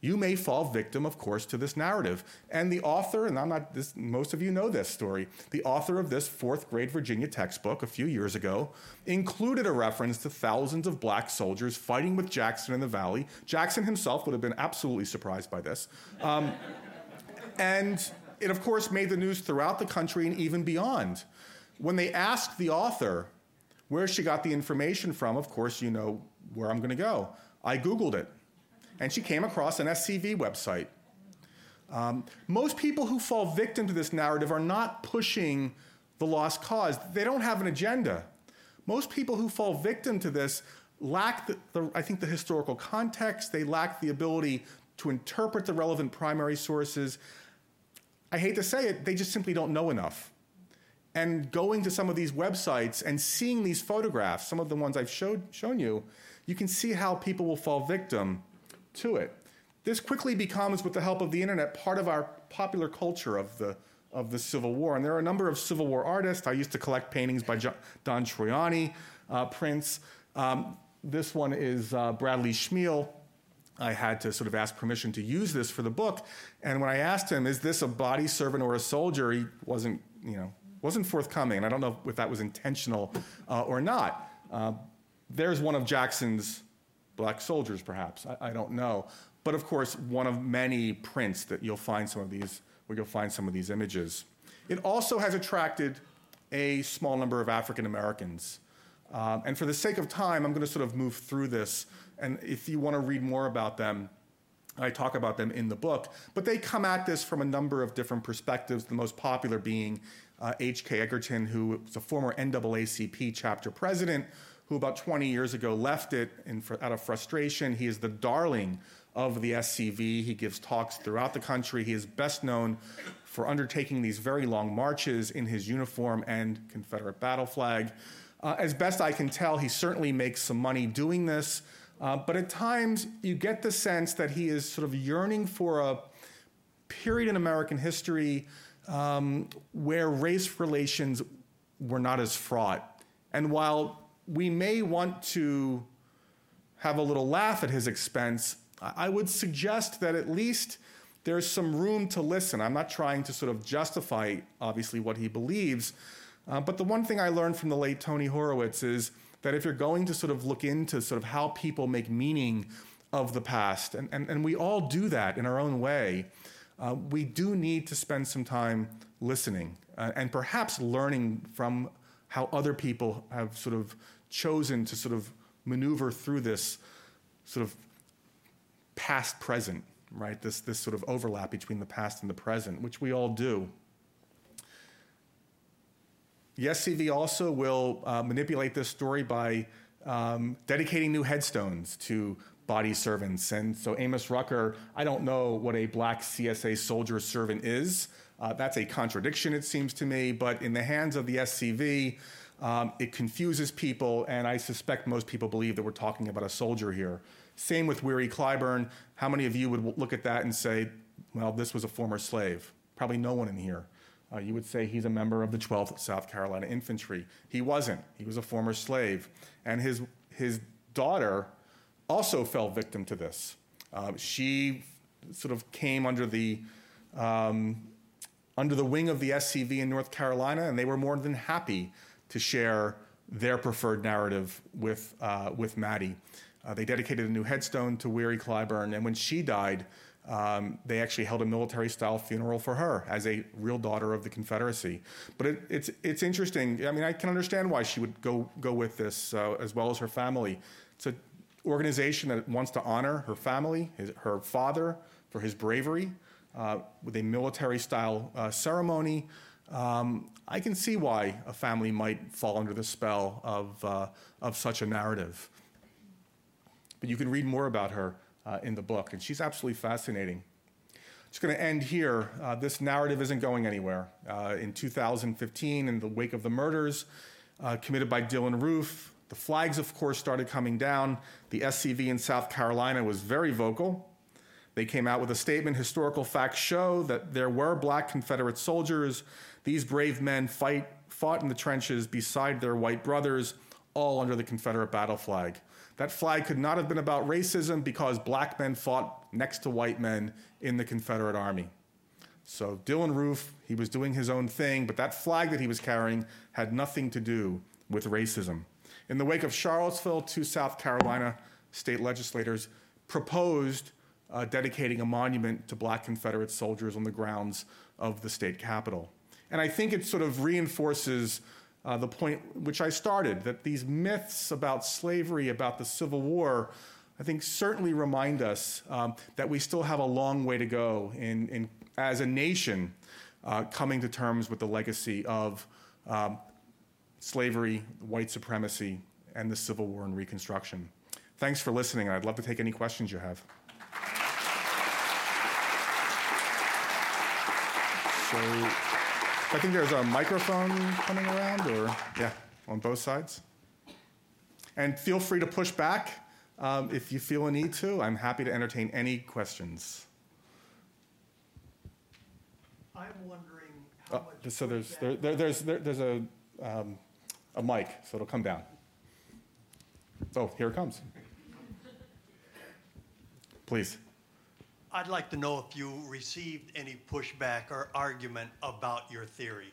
you may fall victim, of course, to this narrative. And the author, and I'm not this, most of you know this story, the author of this fourth grade Virginia textbook a few years ago included a reference to thousands of black soldiers fighting with Jackson in the valley. Jackson himself would have been absolutely surprised by this. Um, and it, of course, made the news throughout the country and even beyond. When they asked the author where she got the information from, of course, you know where I'm going to go. I Googled it, and she came across an SCV website. Um, most people who fall victim to this narrative are not pushing the lost cause, they don't have an agenda. Most people who fall victim to this lack, the, the, I think, the historical context, they lack the ability to interpret the relevant primary sources. I hate to say it, they just simply don't know enough. And going to some of these websites and seeing these photographs, some of the ones I've showed, shown you, you can see how people will fall victim to it. This quickly becomes, with the help of the internet, part of our popular culture of the, of the Civil War. And there are a number of Civil War artists. I used to collect paintings by John, Don Troiani, uh, prints. Um, this one is uh, Bradley Schmehl. I had to sort of ask permission to use this for the book. And when I asked him, is this a body servant or a soldier, he wasn't, you know, wasn't forthcoming. And I don't know if that was intentional uh, or not. Uh, there's one of Jackson's black soldiers, perhaps. I, I, don't know. But of course, one of many prints that you'll find some of these, where you'll find some of these images. It also has attracted a small number of African Americans. Um, and for the sake of time, I'm going to sort of move through this. And if you want to read more about them, I talk about them in the book. But they come at this from a number of different perspectives, the most popular being H.K. Uh, Edgerton, who was a former NAACP chapter president, who about 20 years ago left it in, out of frustration. He is the darling of the SCV. He gives talks throughout the country. He is best known for undertaking these very long marches in his uniform and Confederate battle flag. Uh, as best I can tell, he certainly makes some money doing this, uh, but at times you get the sense that he is sort of yearning for a period in American history um, where race relations were not as fraught. And while we may want to have a little laugh at his expense, I would suggest that at least there's some room to listen. I'm not trying to sort of justify, obviously, what he believes. Uh, but the one thing I learned from the late Tony Horwitz is that if you're going to sort of look into sort of how people make meaning of the past, and, and, and we all do that in our own way, uh, we do need to spend some time listening uh, and perhaps learning from how other people have sort of chosen to sort of maneuver through this sort of past present, right? This, this sort of overlap between the past and the present, which we all do. The SCV also will uh, manipulate this story by um, dedicating new headstones to body servants. And so Amos Rucker, I don't know what a black CSA soldier servant is. Uh, that's a contradiction, it seems to me, but in the hands of the SCV, um, it confuses people, and I suspect most people believe that we're talking about a soldier here. Same with Weary Clyburn. How many of you would look at that and say, well, this was a former slave? Probably no one in here. Uh, you would say he's a member of the 12th South Carolina Infantry. He wasn't. He was a former slave. And his, his daughter also fell victim to this. Uh, she sort of came under the, um, under the wing of the SCV in North Carolina, and they were more than happy to share their preferred narrative with, uh, with Mattie. Uh, they dedicated a new headstone to Weary Clyburn, and when she died, um, they actually held a military style funeral for her as a real daughter of the Confederacy. But it, it's, it's interesting. I mean, I can understand why she would go, go with this uh, as well as her family. It's an organization that wants to honor her family, his, her father, for his bravery uh, with a military style uh, ceremony. um, I can see why a family might fall under the spell of, uh, of such a narrative. But you can read more about her uh, in the book, and she's absolutely fascinating. Just going to end here. Uh, this narrative isn't going anywhere. Uh, in 2015, in the wake of the murders uh, committed by Dylann Roof, the flags, of course, started coming down. The SCV in South Carolina was very vocal. They came out with a statement historical facts show that there were black Confederate soldiers. These brave men fight, fought in the trenches beside their white brothers, all under the Confederate battle flag. That flag could not have been about racism because black men fought next to white men in the Confederate Army. So Dylann Roof, he was doing his own thing, but that flag that he was carrying had nothing to do with racism. In the wake of Charlottesville, two South Carolina state legislators proposed uh, dedicating a monument to black Confederate soldiers on the grounds of the state capitol. And I think it sort of reinforces uh, the point which I started that these myths about slavery, about the Civil War, I think certainly remind us um, that we still have a long way to go in, in as a nation uh, coming to terms with the legacy of um, slavery, white supremacy, and the Civil War and Reconstruction. Thanks for listening, and I'd love to take any questions you have. So I think there's a microphone coming around, or yeah, on both sides. And feel free to push back um, if you feel a need to. I'm happy to entertain any questions. I'm wondering how Uh, much. so there's there, there, there's there, there's a um, a mic, so it'll come down. Oh, here it comes. Please. I'd like to know if you received any pushback or argument about your theory.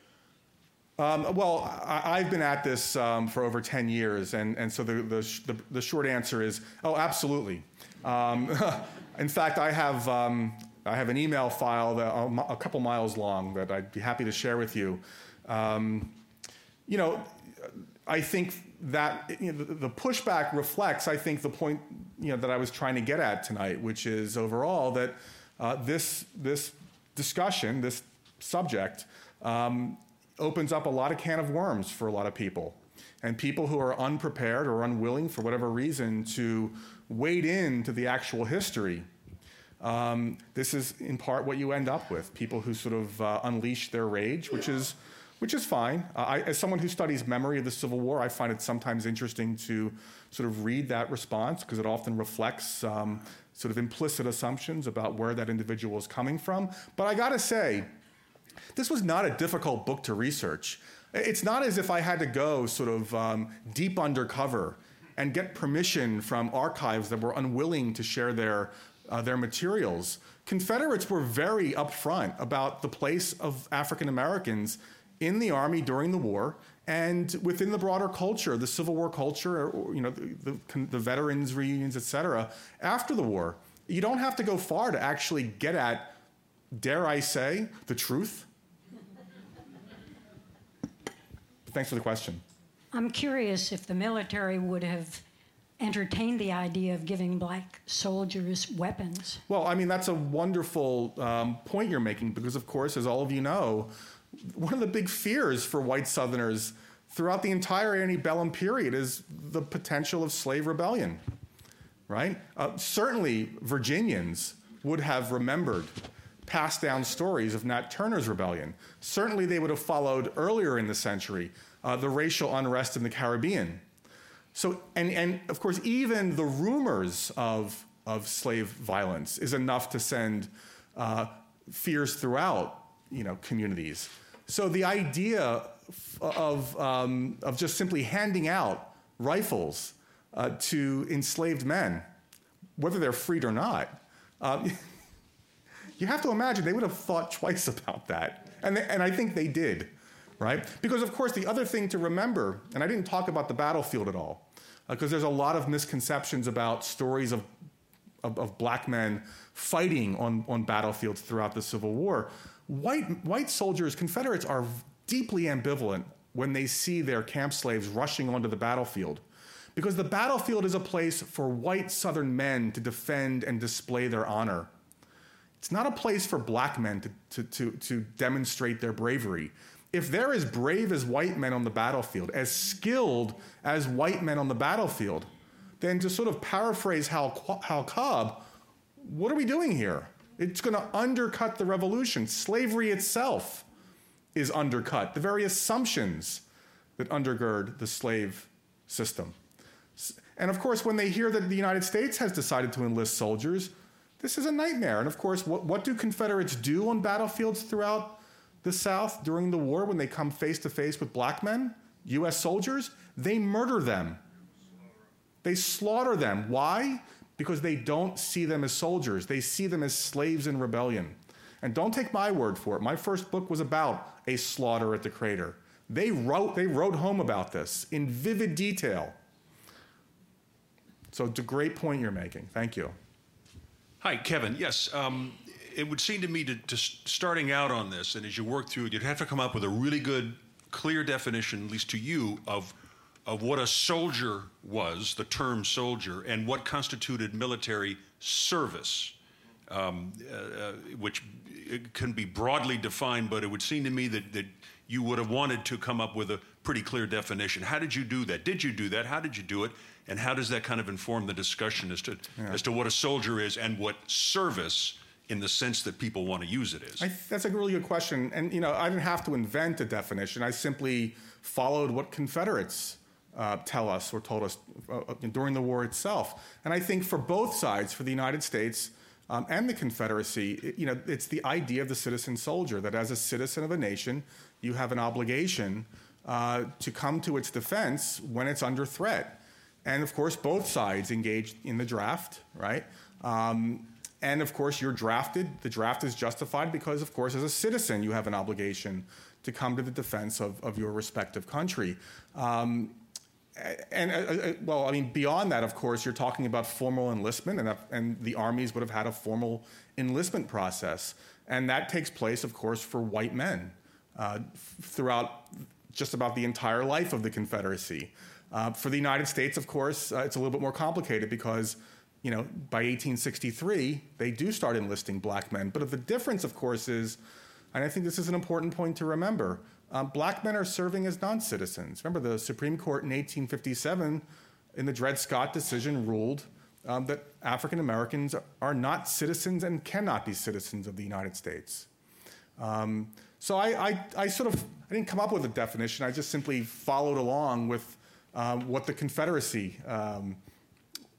Um, well, I, I've been at this um, for over 10 years, and, and so the, the, the, the short answer is oh, absolutely. Um, in fact, I have, um, I have an email file that, a a couple miles long that I'd be happy to share with you. Um, you know, I think that you know, the, pushback reflects, I think, the point you know, that I was trying to get at tonight, which is overall that uh, this, this discussion, this subject, um, opens up a lot of can of worms for a lot of people. And people who are unprepared or unwilling, for whatever reason, to wade into the actual history um, this is in part what you end up with people who sort of uh, unleash their rage, which is, which is fine. Uh, I, as someone who studies memory of the Civil War, I find it sometimes interesting to sort of read that response because it often reflects um, sort of implicit assumptions about where that individual is coming from. But I gotta say, this was not a difficult book to research. It's not as if I had to go sort of um, deep undercover and get permission from archives that were unwilling to share their, uh, their materials. Confederates were very upfront about the place of African Americans in the Army during the war and within the broader culture, the Civil War culture, or, you know, the, the, the veterans reunions, et cetera, after the war. You don't have to go far to actually get at, dare I say, the truth. Thanks for the question. I'm curious if the military would have entertained the idea of giving black soldiers weapons. Well, I mean, that's a wonderful um, point you're making because, of course, as all of you know, one of the big fears for white Southerners throughout the entire antebellum period is the potential of slave rebellion, right? Uh, certainly, Virginians would have remembered passed down stories of Nat Turner's rebellion. Certainly, they would have followed earlier in the century uh, the racial unrest in the Caribbean. So, and, and of course, even the rumors of, of slave violence is enough to send uh, fears throughout, you know, communities. So the idea of, um, of just simply handing out rifles uh, to enslaved men, whether they're freed or not, um, you have to imagine they would have thought twice about that. And, they, and I think they did, right? Because, of course, the other thing to remember, and I didn't talk about the battlefield at all, because uh, there's a lot of misconceptions about stories of, of, of, black men fighting on, on battlefields throughout the Civil War. White, white soldiers, Confederates, are deeply ambivalent when they see their camp slaves rushing onto the battlefield. Because the battlefield is a place for white Southern men to defend and display their honor. It's not a place for black men to, to, to, to demonstrate their bravery. if they're as brave as white men on the battlefield, as skilled as white men on the battlefield, then to sort of paraphrase Howell, Howell Cobb, what are we doing here? It's going to undercut the revolution. Slavery itself is undercut, the very assumptions that undergird the slave system. And of course, when they hear that the United States has decided to enlist soldiers, this is a nightmare. And of course, what, what do Confederates do on battlefields throughout the South during the war when they come face to face with black men, US soldiers? They murder them. They slaughter them. Why? Because they don't see them as soldiers, they see them as slaves in rebellion. And don't take my word for it. My first book was about a slaughter at the crater. They wrote, they wrote home about this in vivid detail. So it's a great point you're making. Thank you. Hi, Kevin. Yes, um, it would seem to me to, to, starting out on this, and as you work through it, you'd have to come up with a really good, clear definition, at least to you, of of what a soldier was, the term soldier, and what constituted military service, um, uh, uh which can be broadly defined, but it would seem to me that, that you would have wanted to come up with a pretty clear definition. How did you do that? Did you do that? How did you do it? and how does that kind of inform the discussion as to yeah. as to what a soldier is and what service in the sense that people want to use it is? I, that's a really good question, and you know I didn't have to invent a definition. I simply followed what Confederates. Uh, tell us or told us uh, uh, during the war itself. And I think for both sides, for the United States um, and the Confederacy, it, you know, it's the idea of the citizen soldier that as a citizen of a nation, you have an obligation uh, to come to its defense when it's under threat. And of course, both sides engaged in the draft, right? Um, and of course, you're drafted. The draft is justified because, of course, as a citizen, you have an obligation to come to the defense of, of your respective country. Um, and uh, uh, well, I mean, beyond that, of course, you're talking about formal enlistment, and, and the armies would have had a formal enlistment process. And that takes place, of course, for white men uh, throughout just about the entire life of the Confederacy. Uh, for the United States, of course, uh, it's a little bit more complicated because, you know, by 1863, they do start enlisting black men. But the difference, of course, is, and I think this is an important point to remember, um, black men are serving as non citizens. Remember, the Supreme Court in 1857, in the Dred Scott decision, ruled um, that African Americans are not citizens and cannot be citizens of the United States. Um, so I, I, I, sort of I didn't come up with a definition. I just simply followed along with um, what the Confederacy, um,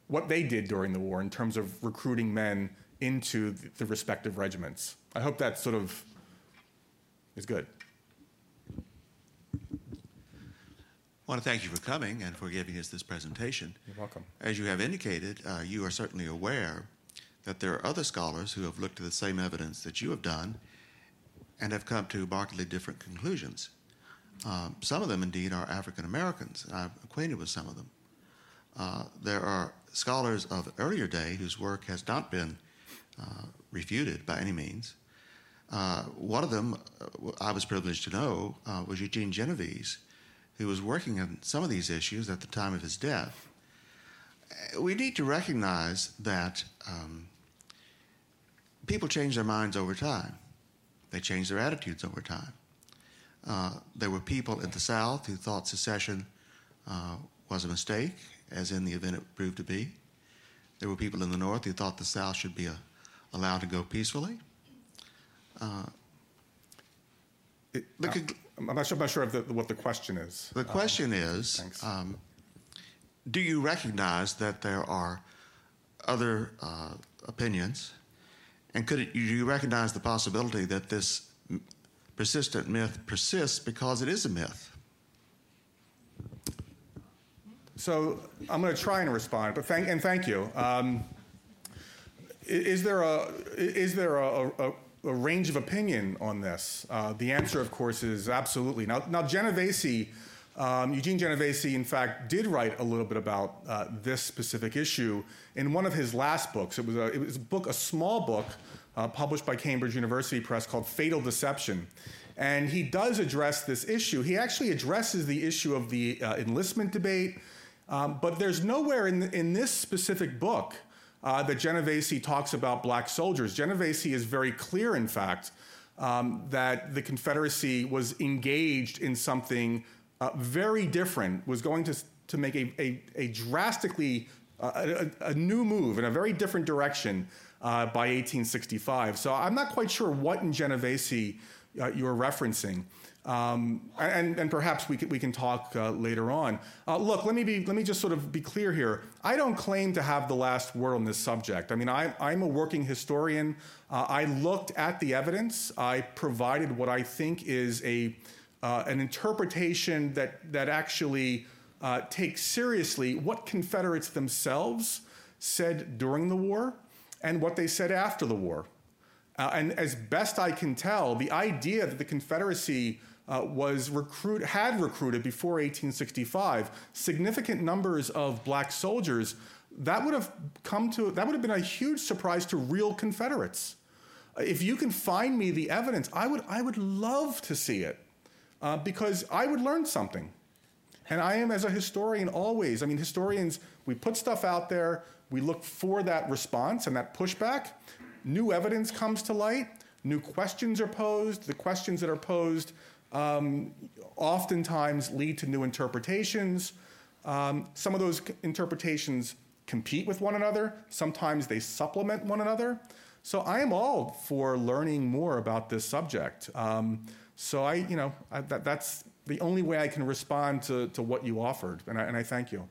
what they did during the war in terms of recruiting men into the, the respective regiments. I hope that sort of is good. I want to thank you for coming and for giving us this presentation. You're welcome. As you have indicated, uh, you are certainly aware that there are other scholars who have looked at the same evidence that you have done and have come to markedly different conclusions. Um, some of them, indeed, are African Americans. I'm acquainted with some of them. Uh, there are scholars of earlier day whose work has not been uh, refuted by any means. Uh, one of them, uh, I was privileged to know, uh, was Eugene Genovese, who was working on some of these issues at the time of his death. We need to recognize that um, people change their minds over time. They change their attitudes over time. Uh, there were people in the South who thought secession uh, was a mistake, as in the event it proved to be. There were people in the North who thought the South should be a, uh, allowed to go peacefully. Uh, it, I'm not sure, I'm not sure the, what the question is. The question um, is um, Do you recognize that there are other uh, opinions? And could it, do you recognize the possibility that this persistent myth persists because it is a myth. So I'm going to try and respond, but thank and thank you. Um, is there a is there a, a, a range of opinion on this? Uh, the answer, of course, is absolutely. Now, now Genovese, um, Eugene Genovese, in fact, did write a little bit about uh, this specific issue in one of his last books. It was a, it was a book, a small book uh, published by Cambridge University Press called Fatal Deception. And he does address this issue. He actually addresses the issue of the uh, enlistment debate, um, but there's nowhere in, in this specific book uh, that Genovese talks about black soldiers. Genovese is very clear, in fact, um, that the Confederacy was engaged in something uh, very different, was going to, to make a, a, a drastically uh, a, a, new move in a very different direction uh, by 1865. So I'm not quite sure what in Genovese uh, you're referencing. Um, and, and, perhaps we can, we can talk uh, later on. Uh, look, let me, be, let me just sort of be clear here. I don't claim to have the last word on this subject. I mean, I, I'm a working historian. Uh, I looked at the evidence. I provided what I think is a, uh, an interpretation that, that actually uh, takes seriously what Confederates themselves said during the war and what they said after the war. Uh, and as best I can tell, the idea that the Confederacy uh, was recruit had recruited before 1865 significant numbers of black soldiers that would have come to that would have been a huge surprise to real confederates. If you can find me the evidence i would i would love to see it uh, because i would learn something. And i am as a historian always i mean historians we put stuff out there we look for that response and that pushback. New evidence comes to light new questions are posed the questions that are posed um, oftentimes lead to new interpretations. Um, some of those interpretations compete with one another, sometimes they supplement one another. So I am all for learning more about this subject. Um, so I, you know, I, that, that's the only way I can respond to, to what you offered, and I, and I thank you.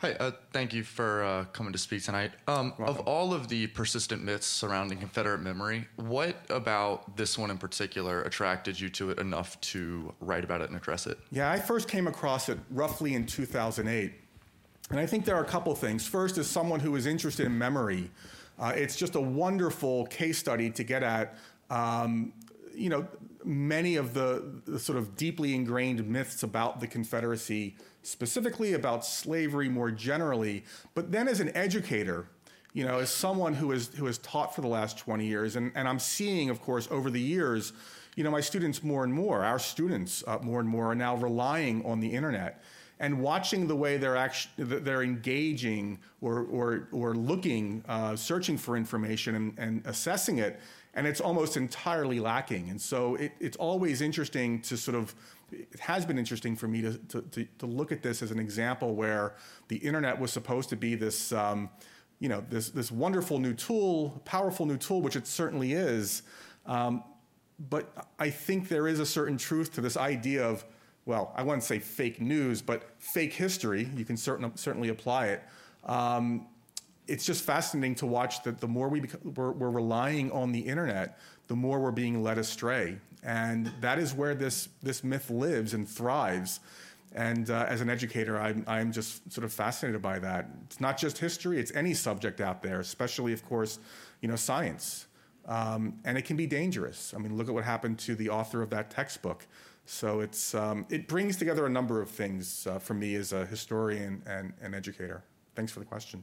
Hi, uh, thank you for uh, coming to speak tonight. Um, of all of the persistent myths surrounding Confederate memory, what about this one in particular attracted you to it enough to write about it and address it? Yeah, I first came across it roughly in 2008. And I think there are a couple things. First, as someone who is interested in memory, uh, it's just a wonderful case study to get at. Um, you know, many of the, the, sort of deeply ingrained myths about the Confederacy specifically about slavery more generally, but then as an educator, you know, as someone who has who has taught for the last 20 years, and, and I'm seeing, of course, over the years, you know, my students more and more, our students uh, more and more are now relying on the internet and watching the way they're actually they're engaging or or or looking, uh, searching for information and, and assessing it, and it's almost entirely lacking. And so it, it's always interesting to sort of it has been interesting for me to, to, to, to, look at this as an example where the internet was supposed to be this, um, you know, this, this wonderful new tool, powerful new tool, which it certainly is. Um, but I think there is a certain truth to this idea of, well, I wouldn't say fake news, but fake history. You can certain, certainly apply it. Um, it's just fascinating to watch that the more we we're, we're relying on the internet, the more we're being led astray. And that is where this, this myth lives and thrives. And uh, as an educator, I'm, I'm just sort of fascinated by that. It's not just history, it's any subject out there, especially, of course, you know, science. Um, and it can be dangerous. I mean, look at what happened to the author of that textbook. So it's, um, it brings together a number of things uh, for me as a historian and an educator. Thanks for the question.